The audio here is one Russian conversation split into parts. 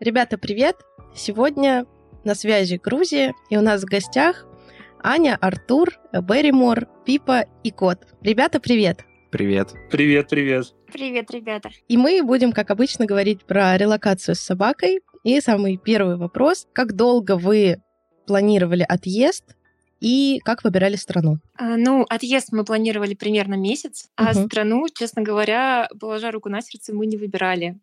Ребята, привет! Сегодня на связи Грузия, и у нас в гостях Аня, Артур, Берримор, Пипа и Кот. Ребята, привет! Привет. Привет, привет. Привет, ребята. И мы будем, как обычно, говорить про релокацию с собакой. И самый первый вопрос. Как долго вы планировали отъезд и как выбирали страну? А, ну, отъезд мы планировали примерно месяц, а угу. страну, честно говоря, положа руку на сердце, мы не выбирали.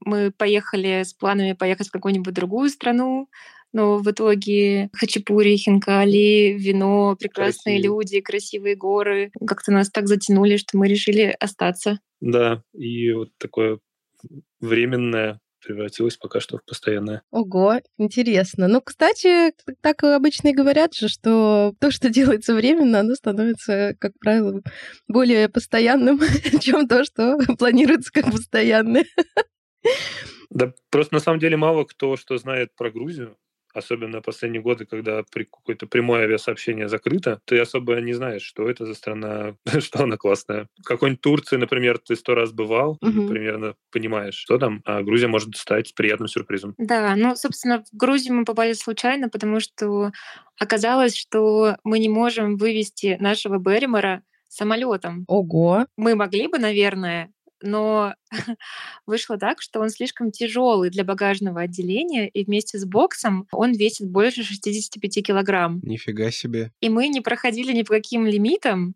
Мы поехали с планами поехать в какую-нибудь другую страну, но в итоге хачапури, хинкали, вино, прекрасные Красивые. люди, красивые горы как-то нас так затянули, что мы решили остаться. Да, и вот такое временное превратилось пока что в постоянное. Ого, интересно. Ну, кстати, так обычно и говорят же, что то, что делается временно, оно становится, как правило, более постоянным, чем то, что планируется как постоянное. Да, просто на самом деле мало кто что знает про Грузию особенно последние годы, когда при какое-то прямое авиасообщение закрыто, ты особо не знаешь, что это за страна, что она классная. В какой-нибудь Турции, например, ты сто раз бывал, угу. примерно понимаешь, что там, а Грузия может стать приятным сюрпризом. Да, ну, собственно, в Грузию мы попали случайно, потому что оказалось, что мы не можем вывести нашего Берримора самолетом. Ого. Мы могли бы, наверное, но вышло так, что он слишком тяжелый для багажного отделения, и вместе с боксом он весит больше 65 килограмм. Нифига себе. И мы не проходили ни по каким лимитам,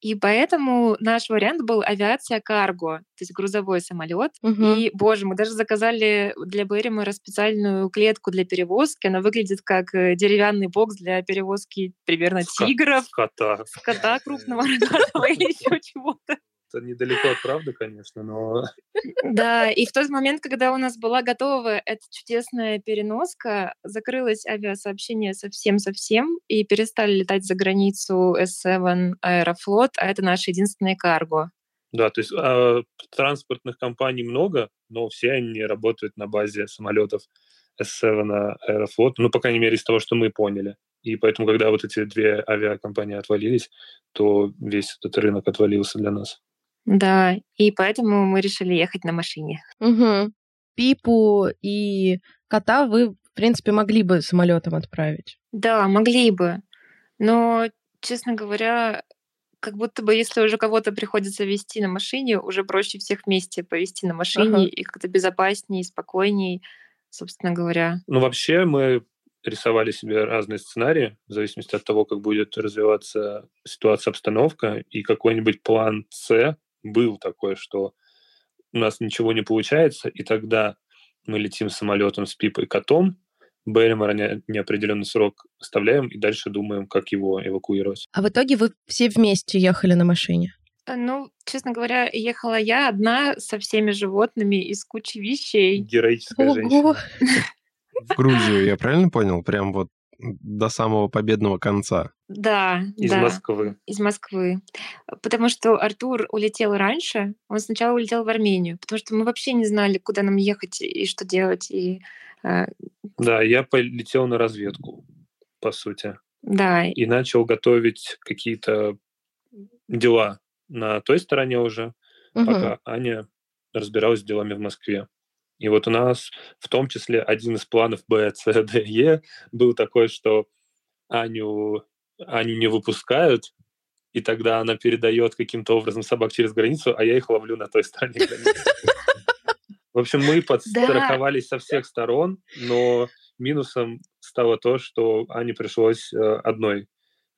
и поэтому наш вариант был авиация карго, то есть грузовой самолет. Угу. И, боже, мы даже заказали для Берримора специальную клетку для перевозки. Она выглядит как э, деревянный бокс для перевозки примерно Ска- тигров, скота, скота крупного рогатого или еще чего-то это недалеко от правды, конечно, но... Да, и в тот момент, когда у нас была готова эта чудесная переноска, закрылось авиасообщение совсем-совсем, и перестали летать за границу S7 Аэрофлот, а это наше единственное карго. Да, то есть э, транспортных компаний много, но все они работают на базе самолетов S7 Аэрофлот, ну, по крайней мере, из того, что мы поняли. И поэтому, когда вот эти две авиакомпании отвалились, то весь этот рынок отвалился для нас. Да, и поэтому мы решили ехать на машине. Угу. Пипу и кота вы, в принципе, могли бы самолетом отправить. Да, могли бы. Но, честно говоря, как будто бы если уже кого-то приходится вести на машине, уже проще всех вместе повести на машине ага. и как-то безопаснее, спокойней, собственно говоря. Ну, вообще мы рисовали себе разные сценарии в зависимости от того, как будет развиваться ситуация, обстановка, и какой-нибудь план С был такой, что у нас ничего не получается, и тогда мы летим самолетом с Пипой котом, Берримора не, неопределенный срок оставляем и дальше думаем, как его эвакуировать. А в итоге вы все вместе ехали на машине? Э, ну, честно говоря, ехала я одна со всеми животными из кучи вещей. Героическая Ого. женщина. В Грузию, я правильно понял? Прям вот до самого победного конца. Да, из да, Москвы. Из Москвы. Потому что Артур улетел раньше, он сначала улетел в Армению, потому что мы вообще не знали, куда нам ехать и что делать. И, э... Да, я полетел на разведку, по сути. Да. И начал готовить какие-то дела на той стороне уже, угу. пока Аня разбиралась с делами в Москве. И вот у нас в том числе один из планов Б, С, Д, Е был такой, что Аню, Аню не выпускают, и тогда она передает каким-то образом собак через границу, а я их ловлю на той стороне границы. В общем, мы подстраховались со всех сторон, но минусом стало то, что Ане пришлось э, одной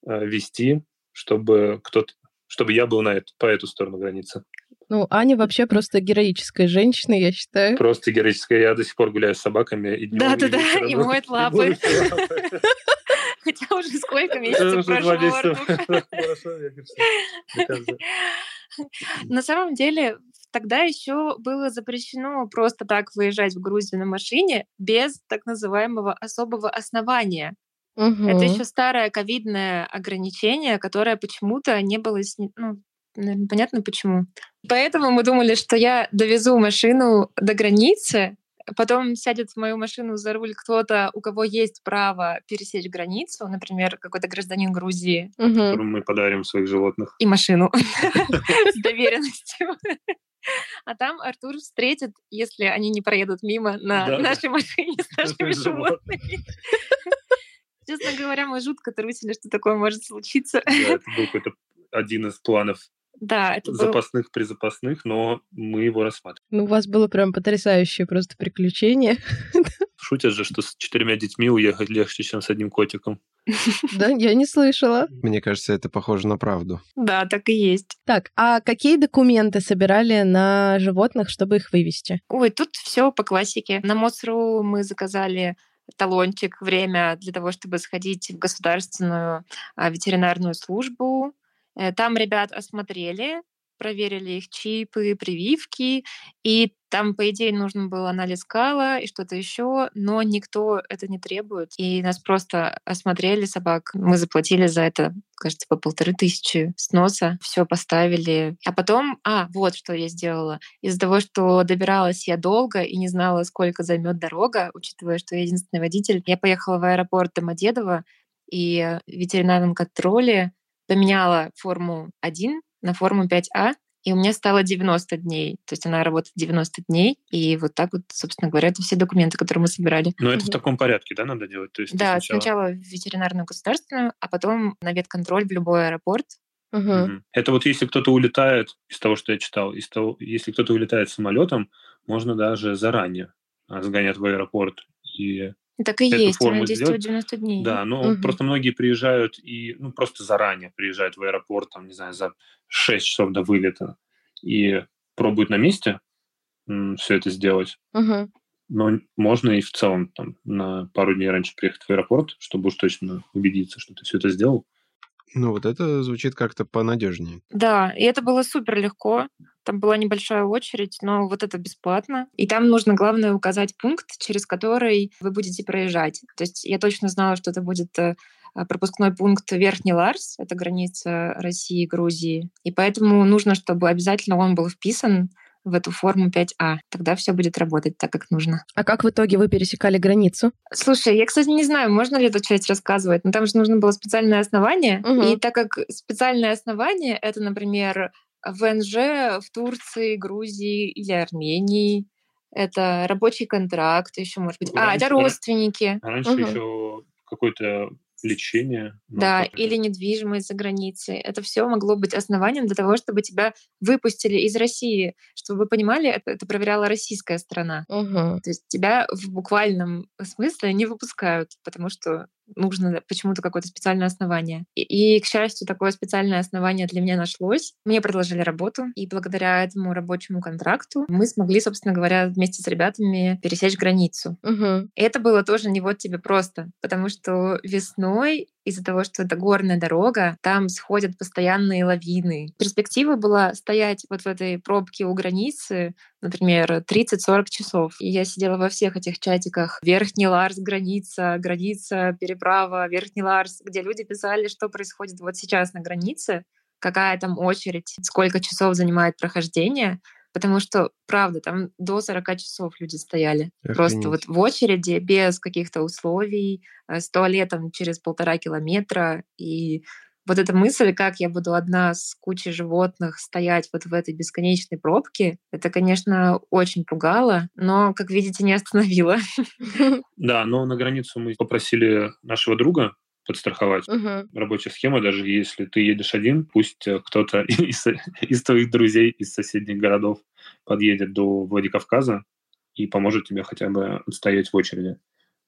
э, вести, чтобы кто-то, чтобы я был на эту, по эту сторону границы. Ну, Аня вообще просто героическая женщина, я считаю. Просто героическая. Я до сих пор гуляю с собаками. И днем, Да-да-да, и, и моет лапы. Хотя уже сколько месяцев прошло, На самом деле, тогда еще было запрещено просто так выезжать в Грузию на машине без так называемого особого основания. Угу. Это еще старое ковидное ограничение, которое почему-то не было ну, Наверное, понятно почему. Поэтому мы думали, что я довезу машину до границы, потом сядет в мою машину за руль кто-то, у кого есть право пересечь границу, например, какой-то гражданин Грузии. Которому мы подарим своих животных. И машину с доверенностью. А там Артур встретит, если они не проедут мимо на Да. нашей машине с нашими животными. Честно говоря, мы жутко трусили, что такое может случиться. Да, это был какой-то один из планов Да, это был... запасных при запасных, но мы его рассматриваем. Ну, у вас было прям потрясающее просто приключение. Шутят же, что с четырьмя детьми уехать легче, чем с одним котиком. Да, я не слышала. Мне кажется, это похоже на правду. Да, так и есть. Так, а какие документы собирали на животных, чтобы их вывести? Ой, тут все по классике. На МОСРУ мы заказали талончик, время для того, чтобы сходить в государственную а, ветеринарную службу. Э, Там ребят осмотрели, проверили их чипы, прививки, и там, по идее, нужен был анализ кала и что-то еще, но никто это не требует. И нас просто осмотрели собак. Мы заплатили за это, кажется, по полторы тысячи сноса. Все поставили. А потом, а, вот что я сделала. Из-за того, что добиралась я долго и не знала, сколько займет дорога, учитывая, что я единственный водитель, я поехала в аэропорт Домодедово, и в ветеринарном контроле поменяла форму 1 на форму 5А, и у меня стало 90 дней. То есть она работает 90 дней. И вот так вот, собственно говоря, это все документы, которые мы собирали. Но это в таком порядке, да, надо делать? То есть Да, сначала- сначала в ветеринарную государственную, а потом на ветконтроль в любой аэропорт. Мгм. Это вот если кто-то улетает, из того, что я читал, из того, если кто-то улетает самолетом, можно даже заранее а, сгонять в аэропорт. И, Так и Эту есть, форму действует сделать? 90 дней. да, но Мгм. просто многие приезжают и, ну, просто заранее приезжают в аэропорт, там, не знаю, за 6 часов до вылета и пробуют на месте все это сделать. Мгм. Но можно и в целом там на пару дней раньше приехать в аэропорт, чтобы уж точно убедиться, что ты все это сделал. Ну, вот это звучит как-то понадежнее. Да, и это было супер легко. Там была небольшая очередь, но вот это бесплатно. И там нужно, главное, указать пункт, через который вы будете проезжать. То есть я точно знала, что это будет э, пропускной пункт Верхний Ларс, это граница России и Грузии. И поэтому нужно, чтобы обязательно он был вписан в эту форму 5А. Тогда все будет работать так, как нужно. А как в итоге вы пересекали границу? Слушай, я, кстати, не знаю, можно ли эту часть рассказывать, но там же нужно было специальное основание. Мгм. И так как специальное основание — это, например, ВНЖ в Турции, Грузии или Армении, это рабочий контракт, еще может быть. А, это Раньше- родственники. А раньше Мгм. еще какое-то лечение. ну, Да, как это? или недвижимость за границей. Это все могло быть основанием для того, чтобы тебя выпустили из России. Чтобы вы понимали, это, это проверяла российская сторона. Мгм. То есть тебя в буквальном смысле не выпускают, потому что нужно почему-то какое-то специальное основание. И, и, к счастью, такое специальное основание для меня нашлось. Мне предложили работу, и благодаря этому рабочему контракту мы смогли, собственно говоря, вместе с ребятами пересечь границу. И это было тоже не вот тебе просто, потому что весной из-за того, что это горная дорога, там сходят постоянные лавины. Перспектива была стоять вот в этой пробке у границы, например, 30-40 часов. И я сидела во всех этих чатиках. Верхний Ларс, граница, граница, переправа, Верхний Ларс, где люди писали, что происходит вот сейчас на границе, какая там очередь, сколько часов занимает прохождение. Потому что, правда, там до 40 часов люди стояли. Просто Охренеть. вот в очереди, без каких-то условий, э, с туалетом через полтора километра. И вот эта мысль, как я буду одна с кучей животных стоять вот в этой бесконечной пробке, это, конечно, очень пугало, но, как видите, не остановило. Да, но на границу мы попросили нашего друга подстраховать. Мгм. Рабочая схема, даже если ты едешь один, пусть э, кто-то из, из твоих друзей из соседних городов подъедет до Владикавказа и поможет тебе хотя бы отстоять в очереди.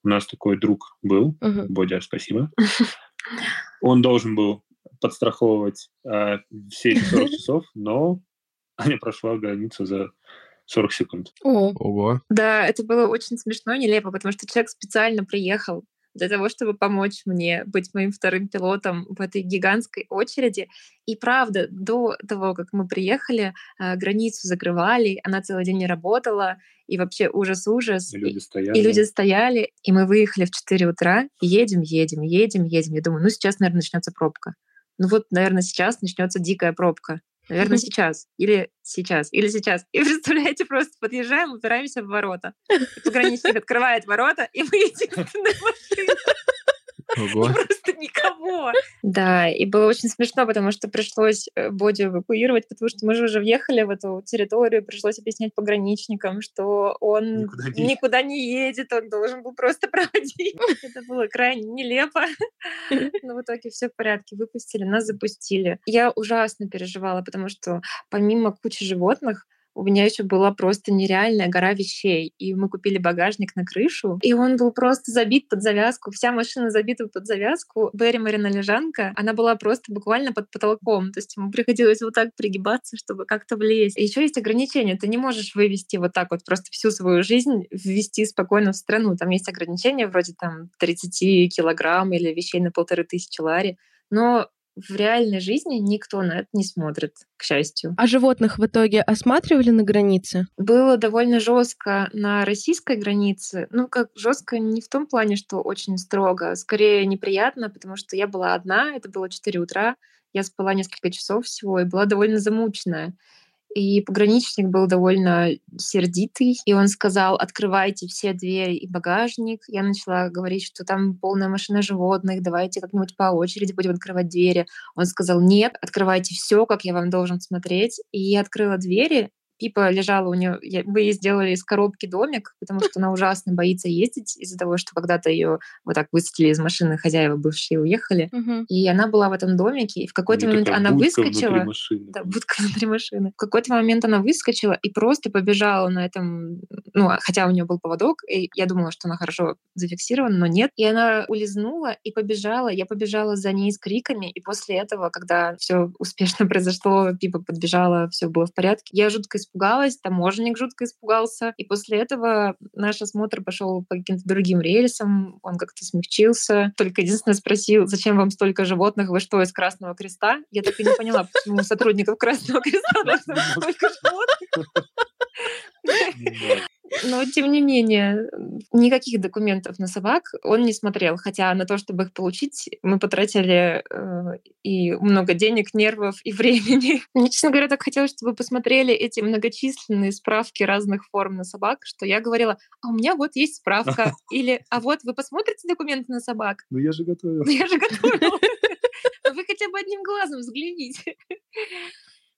У нас такой друг был, Мгм. Бодя, спасибо. Он должен был подстраховывать э, все эти 40 часов, но Аня прошла границу за 40 секунд. О, Ого. Да, это было очень смешно и нелепо, потому что человек специально приехал для того, чтобы помочь мне быть моим вторым пилотом в этой гигантской очереди. И правда, до того, как мы приехали, э, границу закрывали, она целый день не работала, и вообще ужас-ужас. И люди стояли. И люди стояли, и мы выехали в 4 утра, едем, едем, едем, едем. Я думаю, ну сейчас, наверное, начнется пробка. Ну вот, наверное, сейчас начнется дикая пробка. Наверное, сейчас, или сейчас, или сейчас. И представляете, просто подъезжаем, упираемся в ворота. Пограничник открывает ворота, и мы единственная машина. Ого. Просто никого. Да, и было очень смешно, потому что пришлось э, Боди эвакуировать, потому что мы же уже въехали в эту территорию, пришлось объяснять пограничникам, что он никуда не, никуда не едет, он должен был просто проводить. Это было крайне нелепо. Но в итоге все в порядке. Выпустили, нас запустили. Я ужасно переживала, потому что помимо кучи животных, у меня еще была просто нереальная гора вещей. И мы купили багажник на крышу, и он был просто забит под завязку. Вся машина забита под завязку. Берри Марина лежанка, она была просто буквально под потолком. То есть ему приходилось вот так пригибаться, чтобы как-то влезть. Еще есть ограничения. Ты не можешь вывести вот так вот просто всю свою жизнь, ввести спокойно в страну. Там есть ограничения вроде там 30 килограмм или вещей на полторы тысячи лари. Но в реальной жизни никто на это не смотрит, к счастью. А животных в итоге осматривали на границе? Было довольно жестко на российской границе. Ну, как жестко не в том плане, что очень строго, скорее неприятно, потому что я была одна, это было 4 утра, я спала несколько часов всего и была довольно замученная. И пограничник был довольно сердитый, и он сказал, открывайте все двери и багажник. Я начала говорить, что там полная машина животных, давайте как-нибудь по очереди будем открывать двери. Он сказал, нет, открывайте все, как я вам должен смотреть. И я открыла двери, Пипа лежала у нее, мы ей сделали из коробки домик, потому что она ужасно боится ездить из-за того, что когда-то ее вот так высадили из машины, хозяева бывшие уехали, угу. и она была в этом домике, и в какой-то момент она выскочила. Да, будка внутри машины. В какой-то момент она выскочила и просто побежала на этом, ну, хотя у нее был поводок, и я думала, что она хорошо зафиксирована, но нет. И она улизнула и побежала. Я побежала за ней с криками, и после этого, когда все успешно произошло, Пипа подбежала, все было в порядке, я жутко испугалась, таможенник жутко испугался. И после этого наш осмотр пошел по каким-то другим рельсам, он как-то смягчился. Только единственное спросил, зачем вам столько животных, вы что, из Красного Креста? Я так и не поняла, почему сотрудников Красного Креста должно столько животных. Но, тем не менее, никаких документов на собак он не смотрел. Хотя на то, чтобы их получить, мы потратили э, и много денег, нервов и времени. Мне, честно говоря, так хотелось, чтобы вы посмотрели эти многочисленные справки разных форм на собак, что я говорила, а у меня вот есть справка. Или, а вот вы посмотрите документы на собак? Ну я же готовил. Ну я же готовил. Вы хотя бы одним глазом взгляните.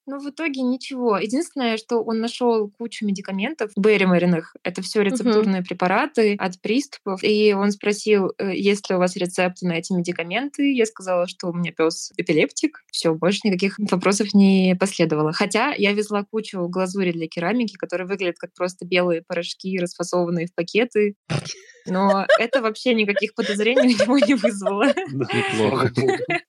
Ну, в итоге ничего. Единственное, что он нашел кучу медикаментов берримариных. Это все рецептурные угу. препараты от приступов. И он спросил, э, есть ли у вас рецепты на эти медикаменты. Я сказала, что у меня пес эпилептик. Все, больше никаких вопросов не последовало. Хотя я везла кучу глазури для керамики, которые выглядят как просто белые порошки, расфасованные в пакеты. Но это вообще никаких подозрений у него не вызвало. Неплохо.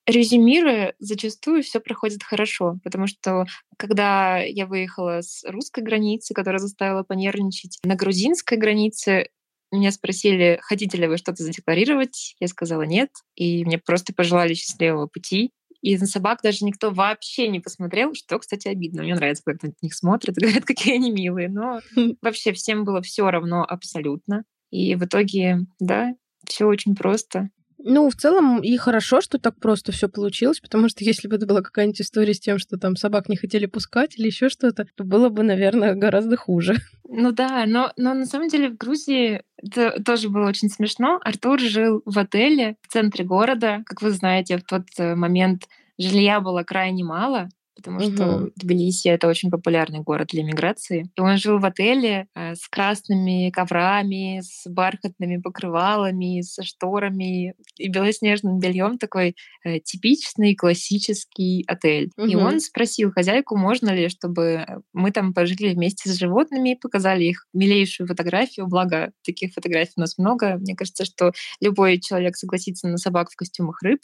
Резюмируя, зачастую все проходит хорошо, потому что когда я выехала с русской границы, которая заставила понервничать, на грузинской границе меня спросили, хотите ли вы что-то задекларировать. Я сказала нет. И мне просто пожелали счастливого пути. И на собак даже никто вообще не посмотрел, что, кстати, обидно. Мне нравится, когда на них смотрят и говорят, какие они милые. Но вообще всем было все равно абсолютно. И в итоге, да, все очень просто. Ну, в целом, и хорошо, что так просто все получилось, потому что если бы это была какая-нибудь история с тем, что там собак не хотели пускать или еще что-то, то было бы, наверное, гораздо хуже. Ну да, но, но на самом деле в Грузии это тоже было очень смешно. Артур жил в отеле в центре города. Как вы знаете, в тот э, момент жилья было крайне мало, потому угу. что Тбилиси — это очень популярный город для миграции. И он жил в отеле э, с красными коврами, с бархатными покрывалами, со шторами и белоснежным бельем. Такой э, типичный классический отель. Угу. И он спросил хозяйку, можно ли, чтобы мы там пожили вместе с животными, показали их милейшую фотографию. Благо, таких фотографий у нас много. Мне кажется, что любой человек согласится на собак в костюмах рыб.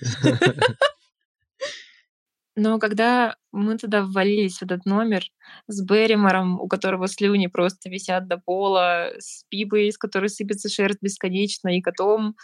Но когда мы туда ввалились в этот номер с Берримором, у которого слюни просто висят до пола, с Пибой, из которой сыпется шерсть бесконечно, и котом,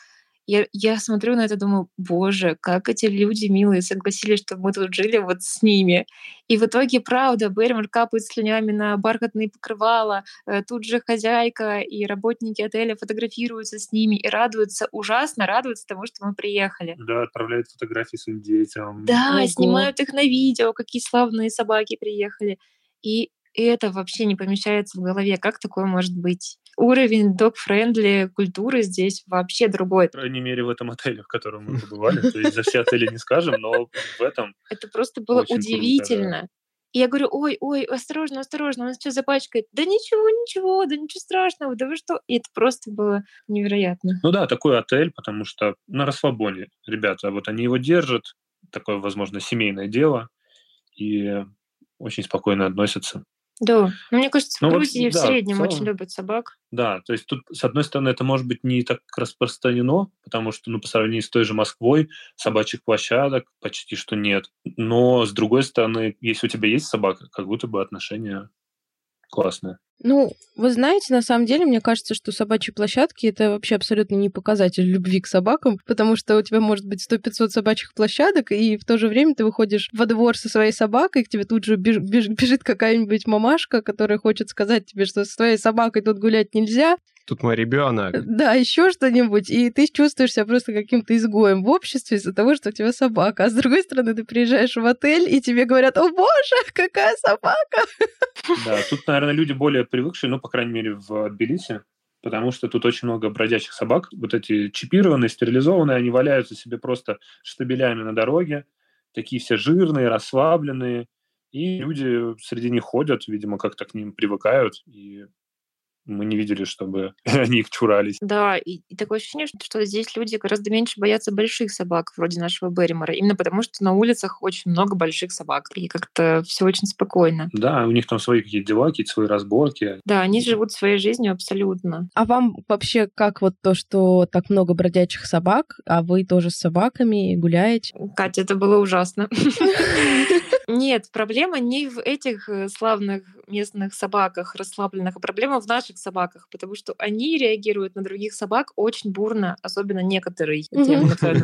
Я, я смотрю на это, думаю, боже, как эти люди милые согласились, чтобы мы тут жили вот с ними. И в итоге, правда, Берримор капает слюнями на бархатные покрывала, э, тут же хозяйка и работники отеля фотографируются с ними и радуются, ужасно радуются тому, что мы приехали. Да, отправляют фотографии своим детям. Да, Ого. снимают их на видео, какие славные собаки приехали. И это вообще не помещается в голове. Как такое может быть? Уровень док-френдли культуры здесь вообще другой. По крайней мере, в этом отеле, в котором мы побывали. То есть за все отели не скажем, но в этом Это просто было удивительно. И я говорю, ой, ой, осторожно, осторожно, он сейчас запачкает. Да ничего, ничего, да ничего страшного, да вы что? И это просто было невероятно. Ну да, такой отель, потому что на расслабоне ребята, вот они его держат, такое, возможно, семейное дело, и очень спокойно относятся. Да, ну, мне кажется, в ну, Грузии вот, в да, среднем в очень любят собак. Да, то есть тут, с одной стороны, это может быть не так распространено, потому что, ну, по сравнению с той же Москвой, собачьих площадок почти что нет. Но, с другой стороны, если у тебя есть собака, как будто бы отношения классные. Ну, вы знаете, на самом деле, мне кажется, что собачьи площадки это вообще абсолютно не показатель любви к собакам, потому что у тебя может быть 100-500 собачьих площадок, и в то же время ты выходишь во двор со своей собакой, к тебе тут же беж- беж- бежит какая-нибудь мамашка, которая хочет сказать тебе, что с твоей собакой тут гулять нельзя, тут мой ребенок. Да, еще что-нибудь, и ты чувствуешь себя просто каким-то изгоем в обществе из-за того, что у тебя собака. А с другой стороны, ты приезжаешь в отель, и тебе говорят, о боже, какая собака! Да, тут, наверное, люди более привыкшие, ну, по крайней мере, в Тбилиси, потому что тут очень много бродячих собак. Вот эти чипированные, стерилизованные, они валяются себе просто штабелями на дороге, такие все жирные, расслабленные, и люди среди них ходят, видимо, как-то к ним привыкают, и мы не видели, чтобы они их чурались. Да, и, и такое ощущение, что здесь люди гораздо меньше боятся больших собак, вроде нашего Берримора, именно потому что на улицах очень много больших собак, и как-то все очень спокойно. Да, у них там свои какие-то дела, какие-то свои разборки. Да, они живут своей жизнью абсолютно. А вам вообще как вот то, что так много бродячих собак, а вы тоже с собаками гуляете? Катя, это было ужасно. Нет, проблема не в этих э, славных местных собаках расслабленных, а проблема в наших собаках, потому что они реагируют на других собак очень бурно, особенно некоторые,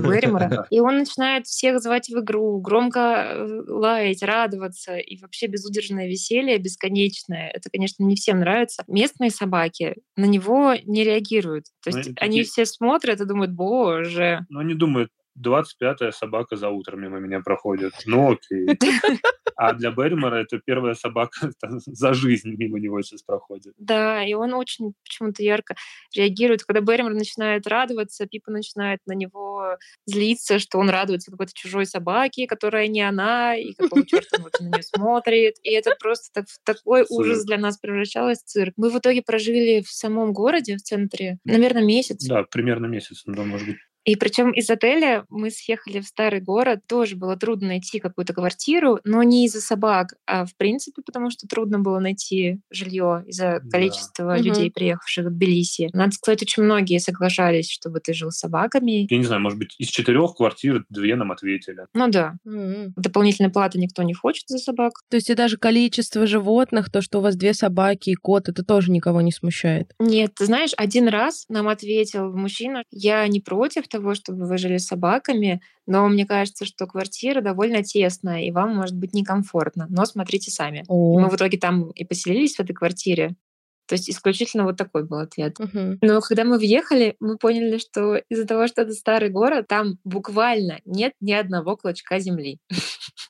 Мэримора. И он начинает всех звать в игру, громко э, лаять, радоваться, и вообще безудержное веселье бесконечное. Это, конечно, не всем нравится. Местные собаки на него не реагируют. То ну, есть они все смотрят и думают, боже. Ну, они думают, 25-я собака за утром мимо меня проходит. Ну окей. А для Берримора это первая собака за жизнь мимо него сейчас проходит. Да, и он очень почему-то ярко реагирует. Когда Берримор начинает радоваться, Пипа начинает на него злиться, что он радуется какой-то чужой собаке, которая не она, и какого черта он вообще на нее смотрит. И это просто такой ужас для нас превращалось в цирк. Мы в итоге прожили в самом городе, в центре, наверное, месяц. Да, примерно месяц, да, может быть, и причем из отеля мы съехали в старый город. Тоже было трудно найти какую-то квартиру, но не из-за собак, а в принципе потому, что трудно было найти жилье из-за да. количества угу. людей, приехавших в Тбилиси. Надо сказать, очень многие соглашались, чтобы ты жил с собаками. Я не знаю, может быть, из четырех квартир две нам ответили. Ну да. Угу. Дополнительной платы никто не хочет за собак. То есть и даже количество животных, то, что у вас две собаки и кот, это тоже никого не смущает? Нет, ты знаешь, один раз нам ответил мужчина, я не против того, чтобы вы жили с собаками, но мне кажется, что квартира довольно тесная, и вам может быть некомфортно. Но смотрите сами. О. мы в итоге там и поселились в этой квартире. То есть исключительно вот такой был ответ. Uh-huh. Но когда мы въехали, мы поняли, что из-за того, что это старый город, там буквально нет ни одного клочка земли.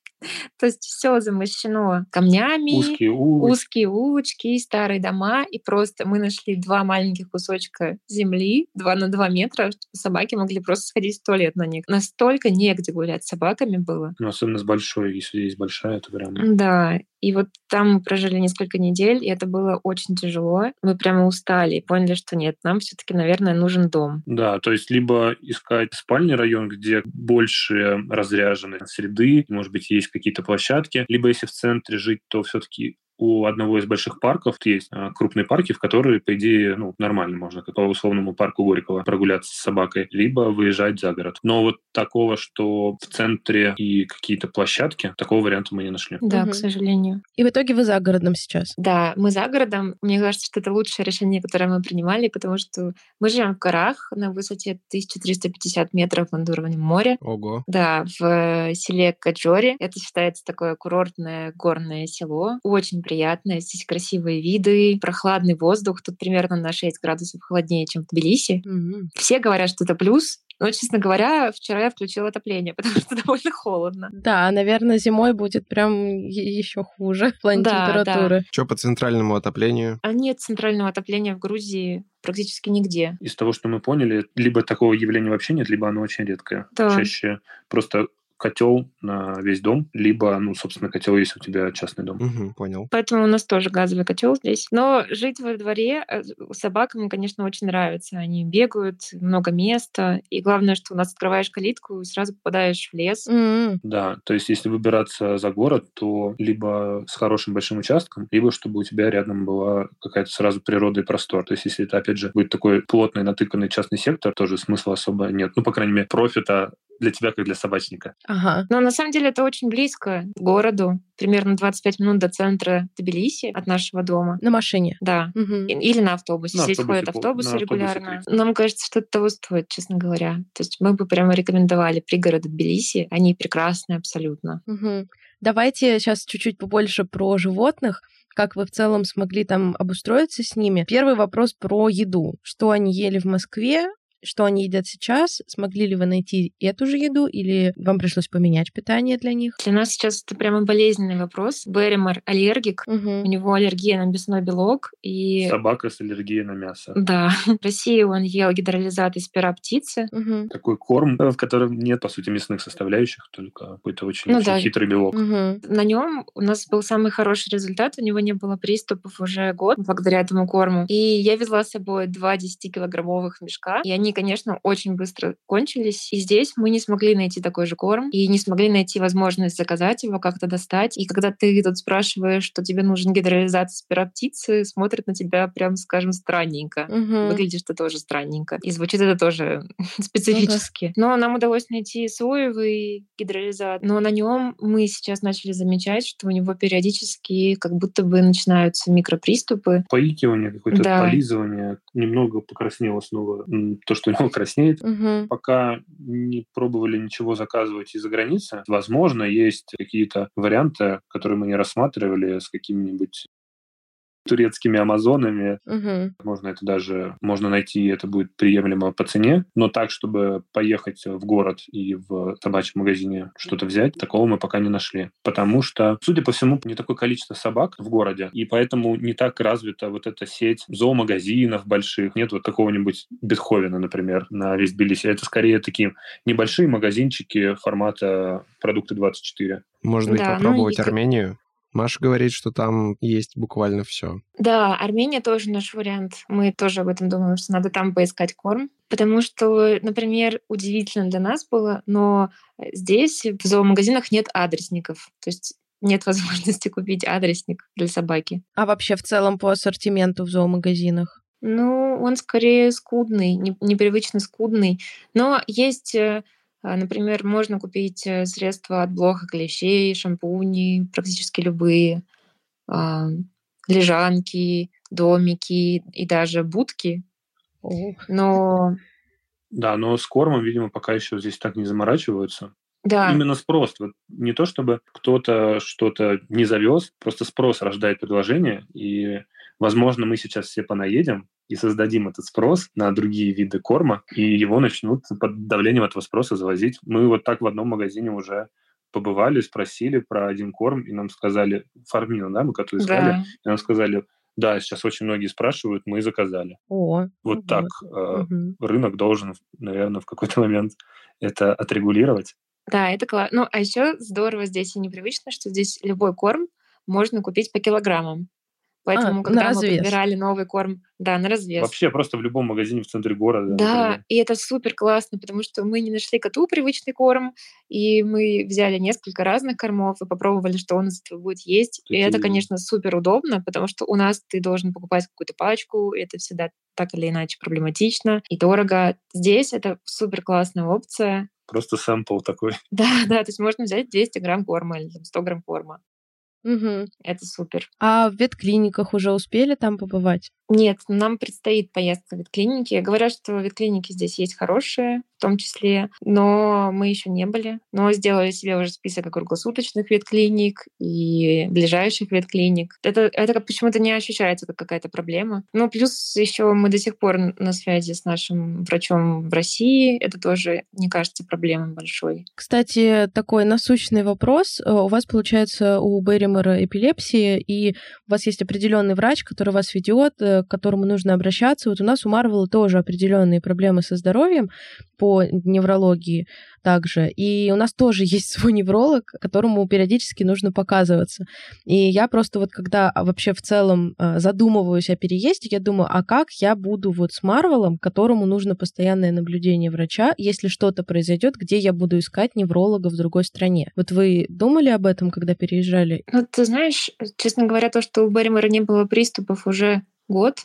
То есть все замощено камнями, узкие, улочки. узкие улочки, старые дома. И просто мы нашли два маленьких кусочка земли, два на два метра, чтобы собаки могли просто сходить в туалет на них. Настолько негде гулять с собаками было. Ну, особенно с большой, если есть большая, то прям... Да, и вот там мы прожили несколько недель, и это было очень тяжело. Мы прямо устали и поняли, что нет, нам все-таки, наверное, нужен дом. Да, то есть либо искать спальный район, где больше разряженной среды, может быть, есть какие-то площадки, либо если в центре жить, то все-таки у одного из больших парков есть а, крупные парки, в которые, по идее, ну, нормально можно, как по условному парку Горького, прогуляться с собакой, либо выезжать за город. Но вот такого, что в центре и какие-то площадки, такого варианта мы не нашли. Да, угу. к сожалению. И в итоге вы за городом сейчас? Да, мы за городом. Мне кажется, что это лучшее решение, которое мы принимали, потому что мы живем в горах на высоте 1350 метров над уровнем моря. Ого. Да, в селе Каджори. Это считается такое курортное горное село. Очень приятное. Здесь красивые виды, прохладный воздух. Тут примерно на 6 градусов холоднее, чем в Тбилиси. Mm-hmm. Все говорят, что это плюс, но, честно говоря, вчера я включила отопление, потому что довольно холодно. Да, наверное, зимой будет прям еще хуже в плане да, температуры. Да. Что по центральному отоплению? А нет центрального отопления в Грузии практически нигде. Из того, что мы поняли, либо такого явления вообще нет, либо оно очень редкое. Да. Чаще просто котел на весь дом, либо, ну, собственно, котел, если у тебя частный дом. Угу, понял. Поэтому у нас тоже газовый котел здесь. Но жить во дворе э, собакам, конечно, очень нравится. Они бегают, много места. И главное, что у нас открываешь калитку и сразу попадаешь в лес. Mm-hmm. Да, то есть если выбираться за город, то либо с хорошим большим участком, либо чтобы у тебя рядом была какая-то сразу природа и простор. То есть если это, опять же, будет такой плотный, натыканный частный сектор, тоже смысла особо нет. Ну, по крайней мере, профита для тебя, как для собачника. Ага. Но на самом деле это очень близко к городу. Примерно 25 минут до центра Тбилиси от нашего дома. На машине? Да. Угу. Или на автобусе. На Здесь автобусе, ходят автобусы на регулярно. Автобусе Нам кажется, что это того стоит, честно говоря. То есть мы бы прямо рекомендовали пригороды Тбилиси. Они прекрасные абсолютно. Угу. Давайте сейчас чуть-чуть побольше про животных как вы в целом смогли там обустроиться с ними. Первый вопрос про еду. Что они ели в Москве, что они едят сейчас? Смогли ли вы найти эту же еду или вам пришлось поменять питание для них? Для нас сейчас это прямо болезненный вопрос. Берримор аллергик, угу. у него аллергия на мясной белок. И... Собака с аллергией на мясо. Да. В России он ел гидролизат из пера птицы. Угу. Такой корм, в котором нет, по сути, мясных составляющих, только какой-то очень, ну, очень да. хитрый белок. Угу. На нем у нас был самый хороший результат. У него не было приступов уже год благодаря этому корму. И я везла с собой два 10-килограммовых мешка, и они конечно, очень быстро кончились. И здесь мы не смогли найти такой же корм и не смогли найти возможность заказать его, как-то достать. И когда ты тут спрашиваешь, что тебе нужен гидролизация спира птицы, смотрят на тебя прям, скажем, странненько. Угу. Выглядишь ты тоже странненько. И звучит это тоже специфически. Ну, да. Но нам удалось найти соевый гидролизат, но на нем мы сейчас начали замечать, что у него периодически как будто бы начинаются микроприступы. Поикивание, какое-то да. полизывание, немного покраснело снова то, что у него краснеет. Угу. Пока не пробовали ничего заказывать из-за границы. Возможно, есть какие-то варианты, которые мы не рассматривали с какими-нибудь турецкими амазонами. Угу. Можно это даже, можно найти, это будет приемлемо по цене, но так, чтобы поехать в город и в собачьем магазине что-то взять, такого мы пока не нашли. Потому что, судя по всему, не такое количество собак в городе, и поэтому не так развита вот эта сеть зоомагазинов больших. Нет вот какого-нибудь Бетховена, например, на весь Тбилиси. Это скорее такие небольшие магазинчики формата продукты 24. Может быть, да, ну попробовать ну, Армению? Маша говорит, что там есть буквально все. Да, Армения тоже наш вариант. Мы тоже об этом думаем, что надо там поискать корм. Потому что, например, удивительно для нас было, но здесь в зоомагазинах нет адресников. То есть нет возможности купить адресник для собаки. А вообще в целом по ассортименту в зоомагазинах? Ну, он скорее скудный, непривычно скудный. Но есть э, например, можно купить э, средства от блоха клещей, шампуни, практически любые, а, лежанки, домики и даже будки. Но... Да, но с кормом, видимо, пока еще здесь так не заморачиваются. Да. Именно спрос. Вот не то, чтобы кто-то что-то не завез, просто спрос рождает предложение, и Возможно, мы сейчас все понаедем и создадим этот спрос на другие виды корма, и его начнут под давлением этого спроса завозить. Мы вот так в одном магазине уже побывали, спросили про один корм, и нам сказали, фармину, да, мы который искали, да. и нам сказали, да, сейчас очень многие спрашивают, мы заказали. О, вот угу. так э, угу. рынок должен, наверное, в какой-то момент это отрегулировать. Да, это классно. Ну, а еще здорово здесь и непривычно, что здесь любой корм можно купить по килограммам. Поэтому, А, когда на мы развес. подбирали новый корм, да, на развес. Вообще просто в любом магазине в центре города. Да, например. и это супер классно, потому что мы не нашли коту привычный корм, и мы взяли несколько разных кормов и попробовали, что он из этого будет есть. И это, Такие- конечно, супер удобно, потому что у нас ты должен покупать какую-то пачку, и это всегда так или иначе проблематично и дорого. Здесь это супер классная опция. Просто сэмпл такой. Да, да, то есть можно взять 200 грамм корма или там, 100 грамм корма. Мгм. Это супер. А в ветклиниках уже успели там побывать? Нет, нам предстоит поездка в ветклиники. Говорят, что ветклиники здесь есть хорошие, в том числе, но мы еще не были. Но сделали себе уже список круглосуточных ветклиник и ближайших ветклиник. Это, это почему-то не ощущается как какая-то проблема. Ну, плюс еще мы до сих пор на связи с нашим врачом в России. Это тоже не кажется проблемой большой. Кстати, такой насущный вопрос. Э, У вас, получается, у Берримора эпилепсия, и у вас есть определенный врач, который вас ведет, э, к которому нужно обращаться. Вот у нас у Марвела тоже определенные проблемы со здоровьем по неврологии также. И у нас тоже есть свой невролог, которому периодически нужно показываться. И я просто вот когда а, вообще в целом э, задумываюсь о переезде, я думаю, а как я буду вот с Марвелом, которому нужно постоянное наблюдение врача, если что-то произойдет, где я буду искать невролога в другой стране? Вот вы думали об этом, когда переезжали? Ну, ты знаешь, честно говоря, то, что у Берримора не было приступов уже год,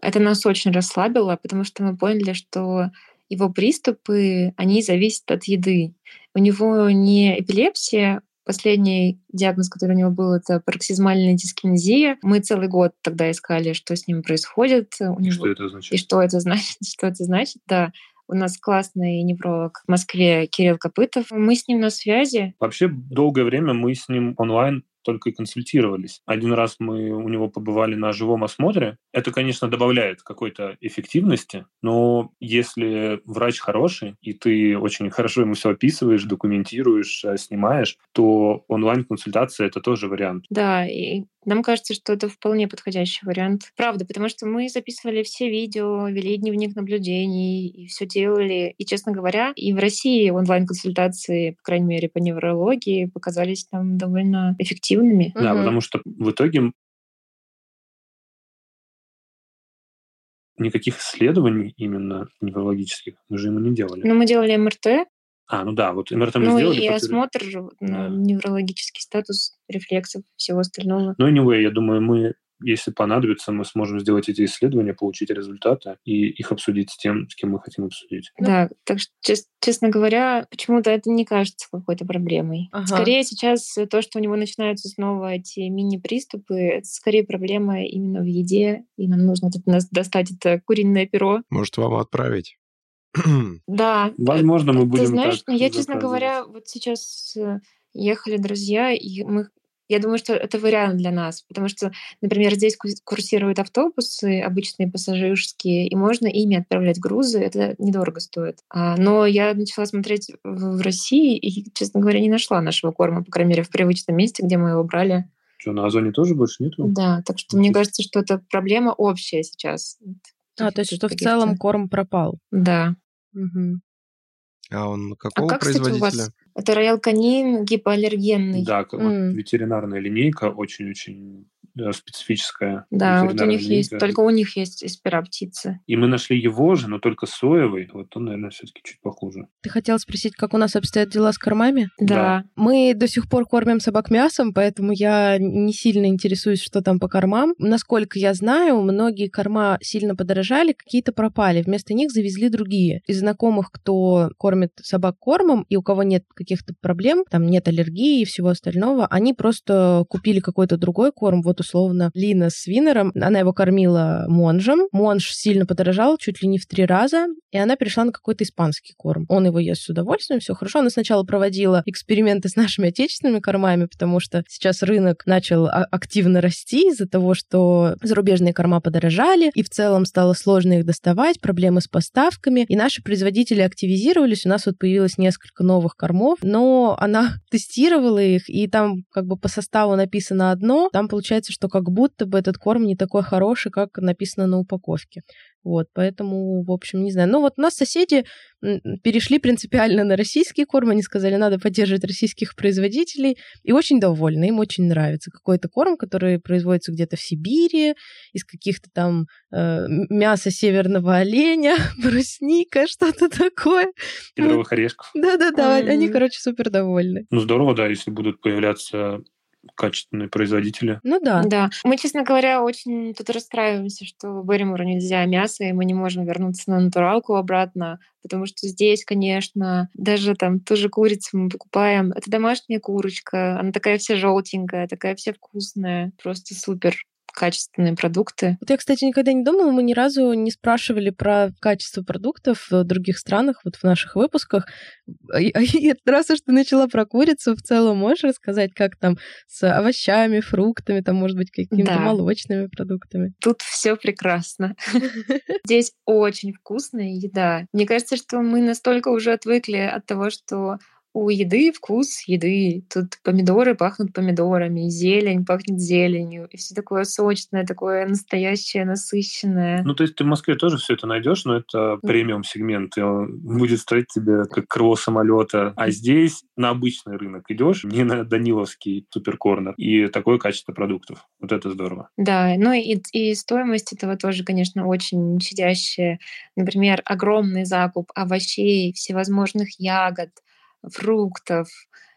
это нас очень расслабило, потому что мы поняли, что его приступы, они зависят от еды. У него не эпилепсия, последний диагноз, который у него был, это пароксизмальная дискинезия. Мы целый год тогда искали, что с ним происходит. У И него... что это означает? И что это значит? Что это значит? Да. У нас классный невролог в Москве Кирилл Копытов. Мы с ним на связи. Вообще, долгое время мы с ним онлайн только и консультировались. Один раз мы у него побывали на живом осмотре. Это, конечно, добавляет какой-то эффективности, но если врач хороший, и ты очень хорошо ему все описываешь, документируешь, э, снимаешь, то онлайн-консультация — это тоже вариант. Да, и нам кажется, что это вполне подходящий вариант. Правда, потому что мы записывали все видео, вели дневник наблюдений и все делали. И, честно говоря, и в России онлайн-консультации, по крайней мере, по неврологии, показались нам довольно эффективными. Да, Мгм. потому что в итоге никаких исследований именно неврологических мы же ему не делали. Но мы делали МРТ, А, ну да, вот МРТ мы ну сделали. и подтвер- осмотр на Да. неврологический статус рефлексов, всего остального. Но anyway, я думаю, мы, если понадобится, мы сможем сделать эти исследования, получить результаты и их обсудить с тем, с кем мы хотим обсудить. Ну. Да, так что, чес- честно говоря, почему-то это не кажется какой-то проблемой. Ага. Скорее сейчас то, что у него начинаются снова эти мини-приступы, это скорее проблема именно в еде, и нам нужно тут нас- достать это куриное перо. Может, вам отправить? Да. Возможно, мы Ты будем знаешь, так ну, я, честно говоря, вот сейчас э, ехали друзья, и мы я думаю, что это вариант для нас, потому что, например, здесь ку- курсируют автобусы, обычные пассажирские, и можно ими отправлять грузы, это недорого стоит. А, но я начала смотреть в России и, честно говоря, не нашла нашего корма, по крайней мере, в привычном месте, где мы его брали. Что, на Озоне тоже больше нету? Да, так что мне кажется, что это проблема общая сейчас. А, то есть, что в целом корм пропал. Да. А он какого как, кстати, у вас? производителя? Это роял канин гипоаллергенный. Да, вот М. ветеринарная линейка очень-очень специфическая. Да, вот у них есть, только у них есть эспера птицы. И мы нашли его же, но только соевый. Вот он, наверное, все-таки чуть похуже. Ты хотел спросить, как у нас обстоят дела с кормами? Да. Да. Мы до сих пор кормим собак мясом, поэтому я не сильно интересуюсь, что там по кормам. Насколько я знаю, многие корма сильно подорожали, какие-то пропали. Вместо них завезли другие. Из знакомых, кто кормит собак кормом, и у кого нет каких-то проблем, там нет аллергии и всего остального, они просто купили какой-то другой корм. Вот условно Лина с Винером, она его кормила монжем. Монж сильно подорожал, чуть ли не в три раза, и она перешла на какой-то испанский корм. Он его ест с удовольствием, все хорошо. Она сначала проводила эксперименты с нашими отечественными кормами, потому что сейчас рынок начал а- активно расти из-за того, что зарубежные корма подорожали, и в целом стало сложно их доставать, проблемы с поставками, и наши производители активизировались, у нас вот появилось несколько новых кормов, но она тестировала их, и там как бы по составу написано одно, там получается, кажется, что как будто бы этот корм не такой хороший, как написано на упаковке. Вот, поэтому, в общем, не знаю. Но вот у нас соседи перешли принципиально на российский корм. Они сказали, надо поддерживать российских производителей. И очень довольны, им очень нравится. Какой-то корм, который производится где-то в Сибири, из каких-то там э, мяса северного оленя, брусника, что-то такое. Кедровых орешков. Да-да-да, они, короче, супер довольны. Ну, здорово, да, если будут появляться качественные производители. Ну да. Да. Мы, честно говоря, очень тут расстраиваемся, что в Берримору нельзя мясо, и мы не можем вернуться на натуралку обратно, потому что здесь, конечно, даже там ту же курицу мы покупаем. Это домашняя курочка, она такая вся желтенькая, такая вся вкусная, просто супер качественные продукты. Вот я, кстати, никогда не думала, мы ни разу не спрашивали про качество продуктов в других странах, вот в наших выпусках. И, и раз уж ты начала про курицу, в целом можешь рассказать, как там с овощами, фруктами, там, может быть, какими-то да. молочными продуктами? Тут все прекрасно. Здесь очень вкусная еда. Мне кажется, что мы настолько уже отвыкли от того, что у еды вкус еды. Тут помидоры пахнут помидорами, зелень пахнет зеленью. И все такое сочное, такое настоящее, насыщенное. Ну, то есть ты в Москве тоже все это найдешь, но это премиум сегмент. И он будет стоить тебе как крыло самолета. А здесь на обычный рынок идешь, не на Даниловский суперкорнер, и такое качество продуктов. Вот это здорово. Да, ну и, и стоимость этого тоже, конечно, очень щадящая. Например, огромный закуп овощей, всевозможных ягод, фруктов,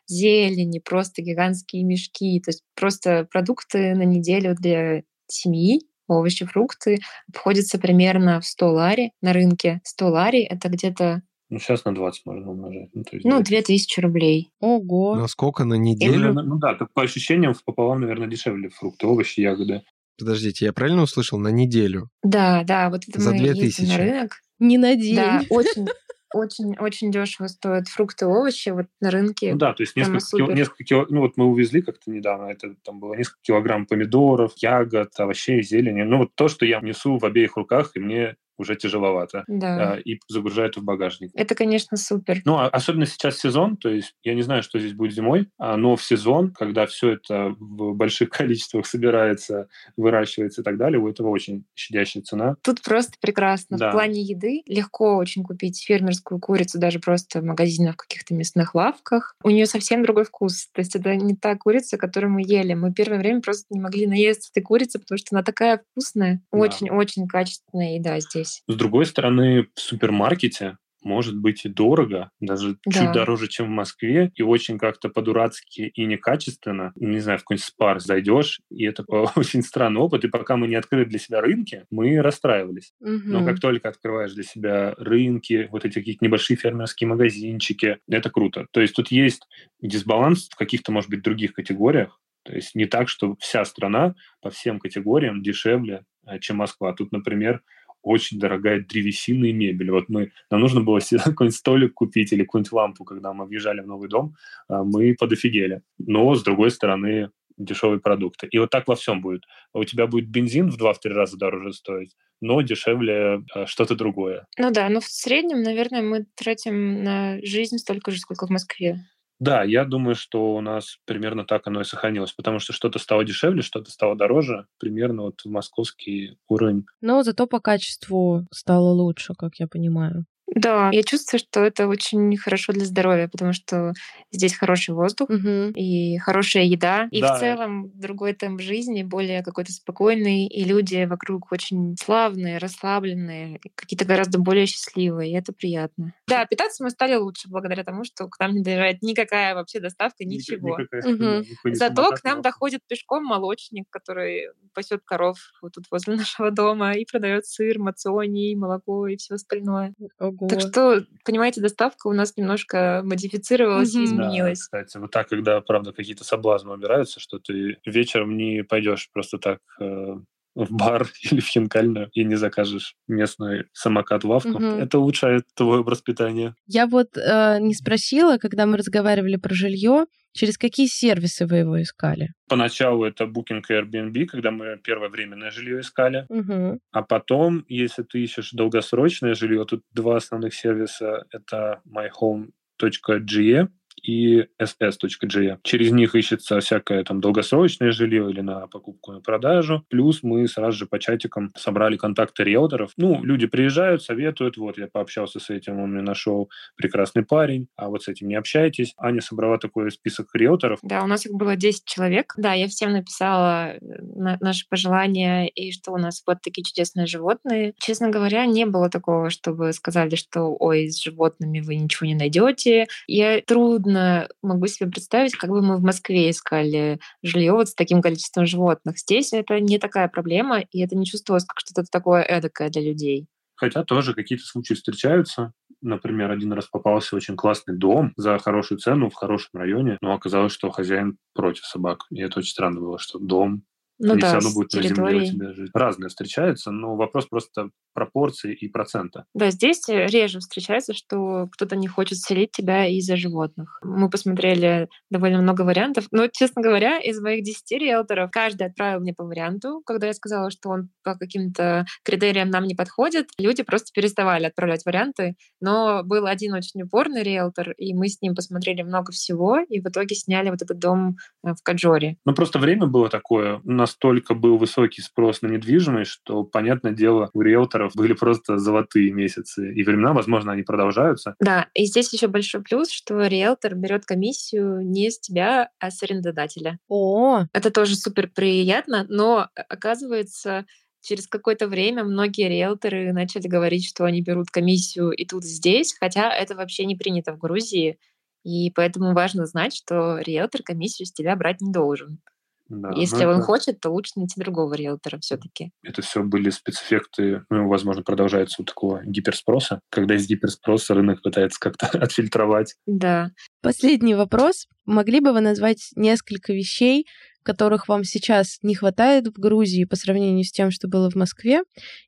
зелени, просто гигантские мешки. То есть просто продукты на неделю для семьи, овощи, фрукты обходятся примерно в 100 лари на рынке. 100 лари — это где-то ну, сейчас на 20 можно умножать. Ну, то есть ну 2000 рублей. Ого. На сколько? На неделю? Ну, ну да, так по ощущениям пополам, наверное, дешевле фрукты, овощи, ягоды. Подождите, я правильно услышал? На неделю? Да, да, вот это За мы 2000. на рынок. Не на день. Да, очень, очень, очень дешево стоят фрукты овощи вот на рынке. Ну да, то есть несколько, кило, несколько кило, ну вот мы увезли как-то недавно, это там было несколько килограмм помидоров, ягод, овощей, зелени. Ну вот то, что я несу в обеих руках, и мне уже тяжеловато. Да. А, и загружают в багажник. Это, конечно, супер. Ну, а особенно сейчас сезон, то есть я не знаю, что здесь будет зимой, а, но в сезон, когда все это в больших количествах собирается, выращивается и так далее, у этого очень щадящая цена. Тут просто прекрасно. Да. В плане еды легко очень купить фермерскую курицу даже просто в магазинах, в каких-то мясных лавках. У нее совсем другой вкус. То есть это не та курица, которую мы ели. Мы первое время просто не могли наесться этой курицы, потому что она такая вкусная. Очень-очень да. качественная еда здесь здесь. С другой стороны, в супермаркете может быть и дорого, даже да. чуть дороже, чем в Москве, и очень как-то по-дурацки и некачественно. Не знаю, в какой-нибудь спар зайдешь, и это очень странный опыт. И пока мы не открыли для себя рынки, мы расстраивались. Угу. Но как только открываешь для себя рынки, вот эти какие-то небольшие фермерские магазинчики, это круто. То есть тут есть дисбаланс в каких-то, может быть, других категориях, то есть не так, что вся страна по всем категориям дешевле, э, чем Москва. Тут, например, очень дорогая древесина и мебель. Вот мы, нам нужно было себе какой-нибудь столик купить или какую-нибудь лампу, когда мы въезжали в новый дом, а, мы подофигели. Но, с другой стороны, дешевые продукты. И вот так во всем будет. У тебя будет бензин в 2-3 раза дороже стоить, но дешевле а, что-то другое. Ну да, но в среднем, наверное, мы тратим на жизнь столько же, сколько в Москве. Да, я думаю, что у нас примерно так оно и сохранилось, потому что что-то стало дешевле, что-то стало дороже, примерно вот московский уровень. Но зато по качеству стало лучше, как я понимаю. Да, я чувствую, что это очень хорошо для здоровья, потому что здесь хороший воздух угу. и хорошая еда, и да. в целом другой темп жизни, более какой-то спокойный, и люди вокруг очень славные, расслабленные, какие-то гораздо более счастливые, и это приятно. Да, питаться мы стали лучше благодаря тому, что к нам не доезжает никакая вообще доставка, ничего. Никакая, угу. Зато к нам доходит пешком молочник, который пасет коров вот тут возле нашего дома и продает сыр, мацони, молоко и все остальное. Ого. Так что, понимаете, доставка у нас немножко модифицировалась mm-hmm. и изменилась. Да, кстати, вот так, когда, правда, какие-то соблазны убираются, что ты вечером не пойдешь просто так э, в бар или в хинкальную и не закажешь местный самокат-лавку. Угу. Это улучшает твой образ питания. Я вот э, не спросила, когда мы разговаривали про жилье, через какие сервисы вы его искали? Поначалу это Booking и Airbnb, когда мы первое временное жилье искали. Угу. А потом, если ты ищешь долгосрочное жилье, тут два основных сервиса. Это myhome.ge и ss.ge. Через них ищется всякое там долгосрочное жилье или на покупку на продажу. Плюс мы сразу же по чатикам собрали контакты риэлторов. Ну, люди приезжают, советуют, вот я пообщался с этим, он мне нашел прекрасный парень, а вот с этим не общайтесь. Аня собрала такой список риэлторов. Да, у нас их было 10 человек. Да, я всем написала э, на наши пожелания и что у нас вот такие чудесные животные. Честно говоря, не было такого, чтобы сказали, что ой, с животными вы ничего не найдете. Я трудно могу себе представить, как бы мы в Москве искали жилье вот с таким количеством животных. Здесь это не такая проблема, и это не чувствовалось как что-то такое эдакое для людей. Хотя тоже какие-то случаи встречаются. Например, один раз попался очень классный дом за хорошую цену в хорошем районе, но оказалось, что хозяин против собак. И это очень странно было, что дом ну, Они да, все равно будут на земле у тебя жить. Разные встречаются, но вопрос просто пропорции и процента. Да, здесь реже встречается, что кто-то не хочет селить тебя из-за животных. Мы посмотрели довольно много вариантов, но, честно говоря, из моих 10 риэлторов каждый отправил мне по варианту. Когда я сказала, что он по каким-то критериям нам не подходит, люди просто переставали отправлять варианты. Но был один очень упорный риэлтор, и мы с ним посмотрели много всего, и в итоге сняли вот этот дом э, в Каджоре. Ну, просто время было такое. Настолько был высокий спрос на недвижимость, что, понятное дело, у риэлторов были просто золотые месяцы. И времена, возможно, они продолжаются. Да, и здесь еще большой плюс, что риэлтор берет комиссию не с тебя, а с арендодателя. О, это тоже супер приятно, но оказывается, через какое-то время многие риэлторы начали говорить, что они берут комиссию и тут, и здесь, хотя это вообще не принято в Грузии. И поэтому важно знать, что риэлтор комиссию с тебя брать не должен. Да, Если он это... хочет, то лучше найти другого риэлтора все-таки. Это все были спецэффекты, ну, возможно, продолжается у такого гиперспроса, когда из гиперспроса рынок пытается как-то отфильтровать. Да. Последний вопрос. Могли бы вы назвать несколько вещей, которых вам сейчас не хватает в Грузии по сравнению с тем, что было в Москве,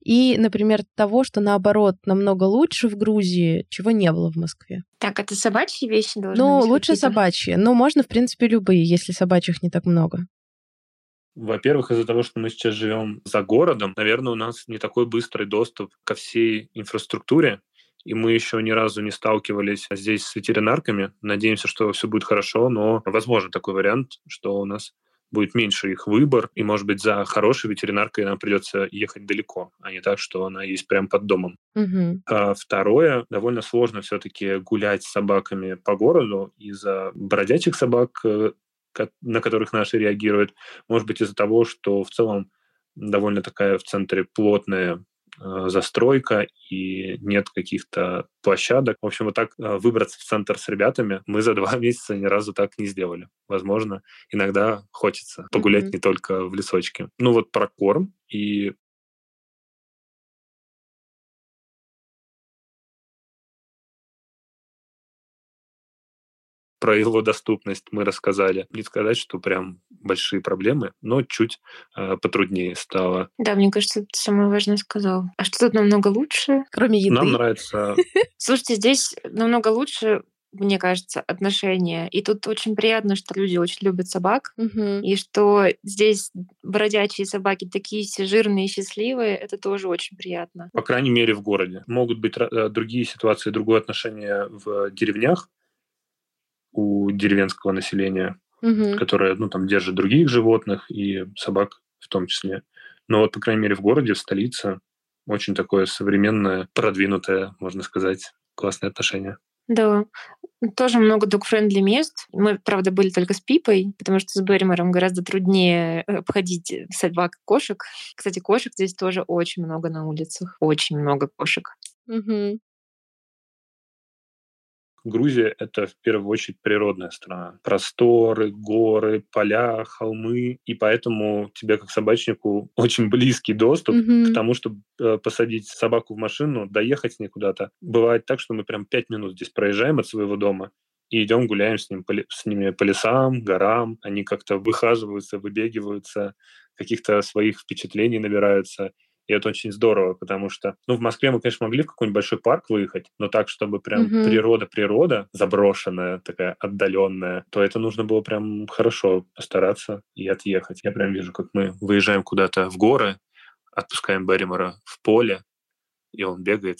и, например, того, что наоборот намного лучше в Грузии, чего не было в Москве. Так, это собачьи вещи должны Ну, лучше собачьи, но можно, в принципе, любые, если собачьих не так много. Во-первых, из-за того, что мы сейчас живем за городом, наверное, у нас не такой быстрый доступ ко всей инфраструктуре, и мы еще ни разу не сталкивались здесь с ветеринарками. Надеемся, что все будет хорошо, но возможен такой вариант, что у нас будет меньше их выбор, и, может быть, за хорошей ветеринаркой нам придется ехать далеко, а не так, что она есть прямо под домом. Угу. А второе, довольно сложно все-таки гулять с собаками по городу из-за бродячих собак, э, на которых наши реагируют. Может быть, из-за того, что в целом довольно такая в центре плотная э, застройка и нет каких-то площадок. В общем, вот так э, выбраться в центр с ребятами мы за два месяца ни разу так не сделали. Возможно, иногда хочется погулять mm-hmm. не только в лесочке. Ну вот про корм и про его доступность мы рассказали. Не сказать, что прям большие проблемы, но чуть э, потруднее стало. Да, мне кажется, ты самое важное сказал. А что тут намного лучше? Кроме еды. Нам нравится... Слушайте, здесь намного лучше мне кажется, отношения. И тут очень приятно, что люди очень любят собак, угу. и что здесь бродячие собаки такие все жирные и счастливые, это тоже очень приятно. По крайней мере, в городе. Могут быть э, другие ситуации, другое отношение в деревнях, у деревенского населения, угу. которое, ну, там, держит других животных и собак в том числе. Но вот, по крайней мере, в городе, в столице очень такое современное, продвинутое, можно сказать, классное отношение. Да, тоже много дуг-френдли мест. Мы, правда, были только с Пипой, потому что с Берримером гораздо труднее э, обходить собак и кошек. Кстати, кошек здесь тоже очень много на улицах. Очень много кошек. Угу. Грузия — это в первую очередь природная страна. Просторы, горы, поля, холмы. И поэтому тебе, как собачнику, очень близкий доступ mm-hmm. к тому, чтобы э, посадить собаку в машину, доехать с ней куда-то. Бывает так, что мы прям пять минут здесь проезжаем от своего дома, и идем гуляем с, ним, с ними по лесам, горам. Они как-то выхаживаются, выбегиваются, каких-то своих впечатлений набираются. И это очень здорово, потому что, ну, в Москве мы, конечно, могли в какой-нибудь большой парк выехать, но так, чтобы прям природа-природа, заброшенная, такая отдаленная, то это нужно было прям хорошо постараться и отъехать. Я прям вижу, как мы выезжаем куда-то в горы, отпускаем Берримора в поле, и он бегает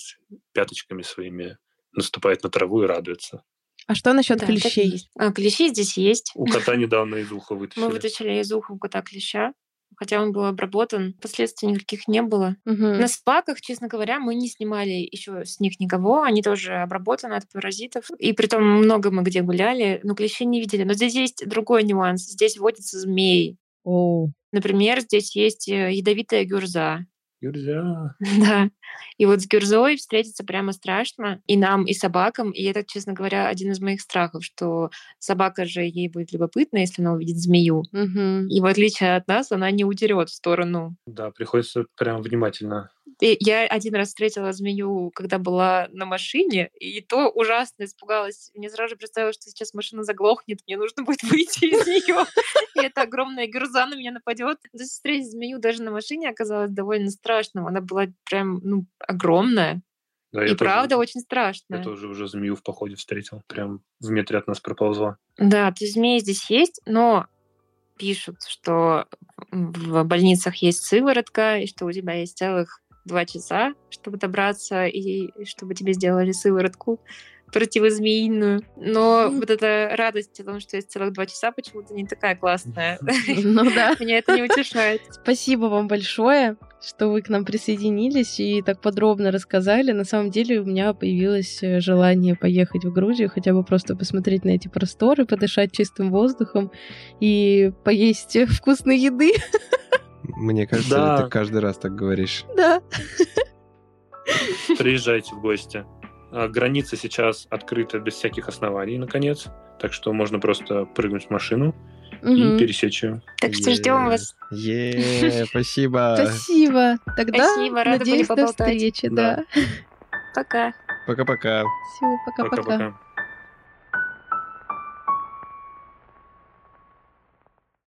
пяточками своими, наступает на траву и радуется. А что насчет да, клещей? А, клещи здесь есть. У кота недавно из уха вытащили. Мы вытащили из уха у кота клеща хотя он был обработан, последствий никаких не было. Угу. На спаках, честно говоря, мы не снимали еще с них никого, они тоже обработаны от паразитов, и при том много мы где гуляли, но клещей не видели. Но здесь есть другой нюанс, здесь водятся змеи. О. Например, здесь есть э, ядовитая гюрза. Гюрза. Да. И вот с гюрзой встретиться прямо страшно и нам, и собакам. И это, честно говоря, один из моих страхов, что собака же ей будет любопытна, если она увидит змею. Угу. И в отличие от нас, она не удерет в сторону. Да, приходится прям внимательно и я один раз встретила змею, когда была на машине, и то ужасно испугалась. Мне сразу же представилось, что сейчас машина заглохнет, мне нужно будет выйти из нее, и эта огромная гюрза на меня нападет. То есть встретить змею даже на машине оказалось довольно страшным. Она была прям ну, огромная. Да, и правда тоже, очень страшно. Я тоже уже змею в походе встретил. Прям в метре от нас проползла. Да, то есть змеи здесь есть, но пишут, что в больницах есть сыворотка, и что у тебя есть целых два часа, чтобы добраться и чтобы тебе сделали сыворотку противозмеиную. Но вот эта радость о том, что есть целых два часа, почему-то не такая классная. Ну да. Меня это не утешает. Спасибо вам большое, что вы к нам присоединились и так подробно рассказали. На самом деле у меня появилось э, желание поехать в Грузию, хотя бы просто посмотреть на эти просторы, подышать чистым воздухом и поесть вкусной еды. Мне кажется, да. ты каждый раз так говоришь. Да. Приезжайте в гости. А, граница сейчас открыта без всяких оснований, наконец. Так что можно просто прыгнуть в машину угу. и пересечь ее. Так что ждем вас. Е, спасибо. Спасибо. Тогда спасибо, рада надеюсь, до встречи. Да. Пока. Пока-пока. Все, пока-пока.